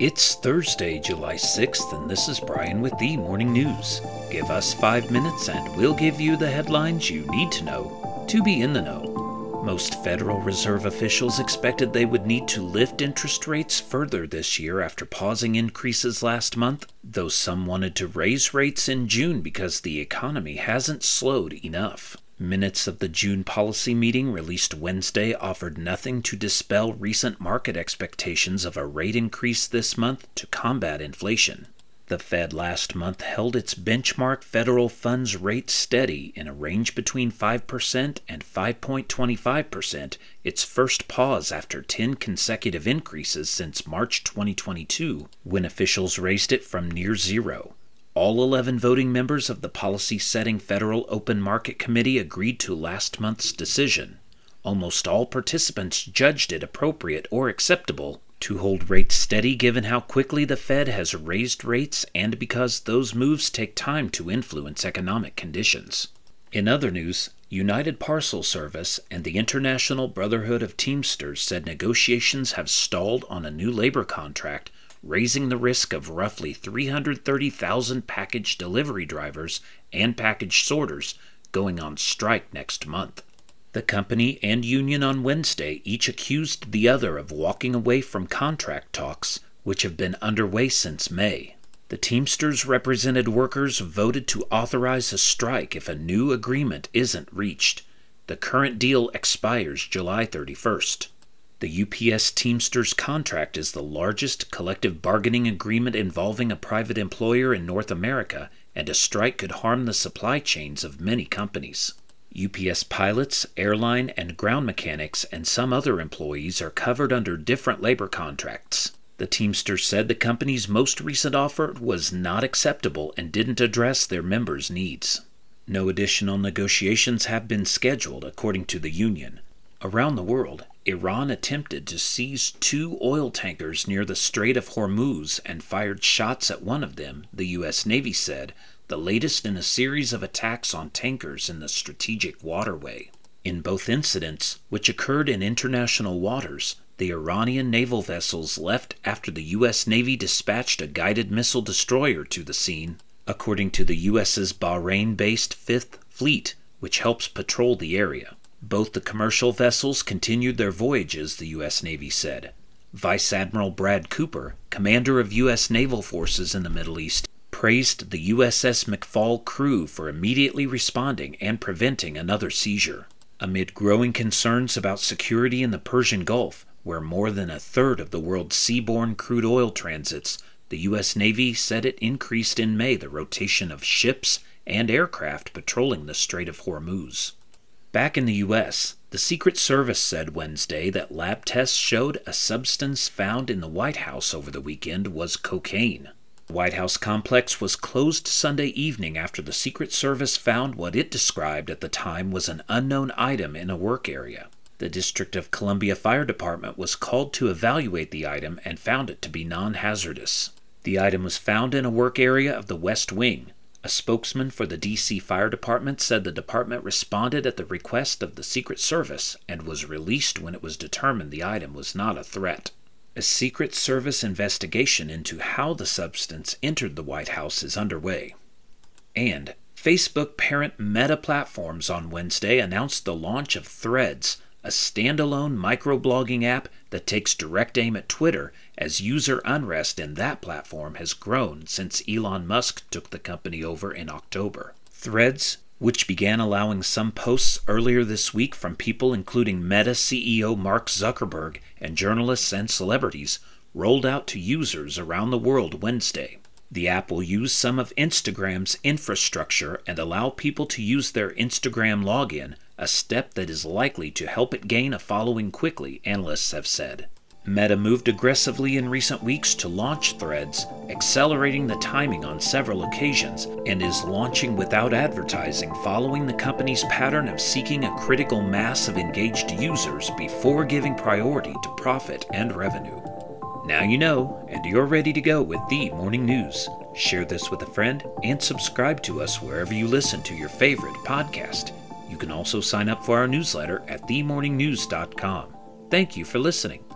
It's Thursday, July 6th, and this is Brian with the Morning News. Give us five minutes and we'll give you the headlines you need to know to be in the know. Most Federal Reserve officials expected they would need to lift interest rates further this year after pausing increases last month, though some wanted to raise rates in June because the economy hasn't slowed enough. Minutes of the June policy meeting released Wednesday offered nothing to dispel recent market expectations of a rate increase this month to combat inflation. The Fed last month held its benchmark federal funds rate steady in a range between 5% and 5.25%, its first pause after 10 consecutive increases since March 2022, when officials raised it from near zero. All 11 voting members of the Policy Setting Federal Open Market Committee agreed to last month's decision. Almost all participants judged it appropriate or acceptable to hold rates steady given how quickly the Fed has raised rates and because those moves take time to influence economic conditions. In other news, United Parcel Service and the International Brotherhood of Teamsters said negotiations have stalled on a new labor contract raising the risk of roughly 330,000 package delivery drivers and package sorters going on strike next month. The company and union on Wednesday each accused the other of walking away from contract talks, which have been underway since May. The Teamsters represented workers voted to authorize a strike if a new agreement isn't reached. The current deal expires July 31st. The UPS Teamsters contract is the largest collective bargaining agreement involving a private employer in North America, and a strike could harm the supply chains of many companies. UPS pilots, airline and ground mechanics, and some other employees are covered under different labor contracts. The Teamsters said the company's most recent offer was not acceptable and didn't address their members' needs. No additional negotiations have been scheduled, according to the union. Around the world, Iran attempted to seize two oil tankers near the Strait of Hormuz and fired shots at one of them, the U.S. Navy said, the latest in a series of attacks on tankers in the strategic waterway. In both incidents, which occurred in international waters, the Iranian naval vessels left after the U.S. Navy dispatched a guided missile destroyer to the scene, according to the U.S.'s Bahrain based Fifth Fleet, which helps patrol the area. Both the commercial vessels continued their voyages, the U.S. Navy said. Vice Admiral Brad Cooper, commander of U.S. naval forces in the Middle East, praised the USS McFaul crew for immediately responding and preventing another seizure. Amid growing concerns about security in the Persian Gulf, where more than a third of the world's seaborne crude oil transits, the U.S. Navy said it increased in May the rotation of ships and aircraft patrolling the Strait of Hormuz. Back in the U.S., the Secret Service said Wednesday that lab tests showed a substance found in the White House over the weekend was cocaine. The White House complex was closed Sunday evening after the Secret Service found what it described at the time was an unknown item in a work area. The District of Columbia Fire Department was called to evaluate the item and found it to be non hazardous. The item was found in a work area of the West Wing, a spokesman for the D.C. Fire Department said the department responded at the request of the Secret Service and was released when it was determined the item was not a threat. A Secret Service investigation into how the substance entered the White House is underway. And Facebook parent Meta Platforms on Wednesday announced the launch of Threads, a standalone microblogging app that takes direct aim at Twitter as user unrest in that platform has grown since Elon Musk took the company over in October. Threads, which began allowing some posts earlier this week from people including Meta CEO Mark Zuckerberg and journalists and celebrities, rolled out to users around the world Wednesday. The app will use some of Instagram's infrastructure and allow people to use their Instagram login a step that is likely to help it gain a following quickly, analysts have said. Meta moved aggressively in recent weeks to launch Threads, accelerating the timing on several occasions, and is launching without advertising following the company's pattern of seeking a critical mass of engaged users before giving priority to profit and revenue. Now you know, and you're ready to go with the morning news. Share this with a friend and subscribe to us wherever you listen to your favorite podcast. You can also sign up for our newsletter at themorningnews.com. Thank you for listening.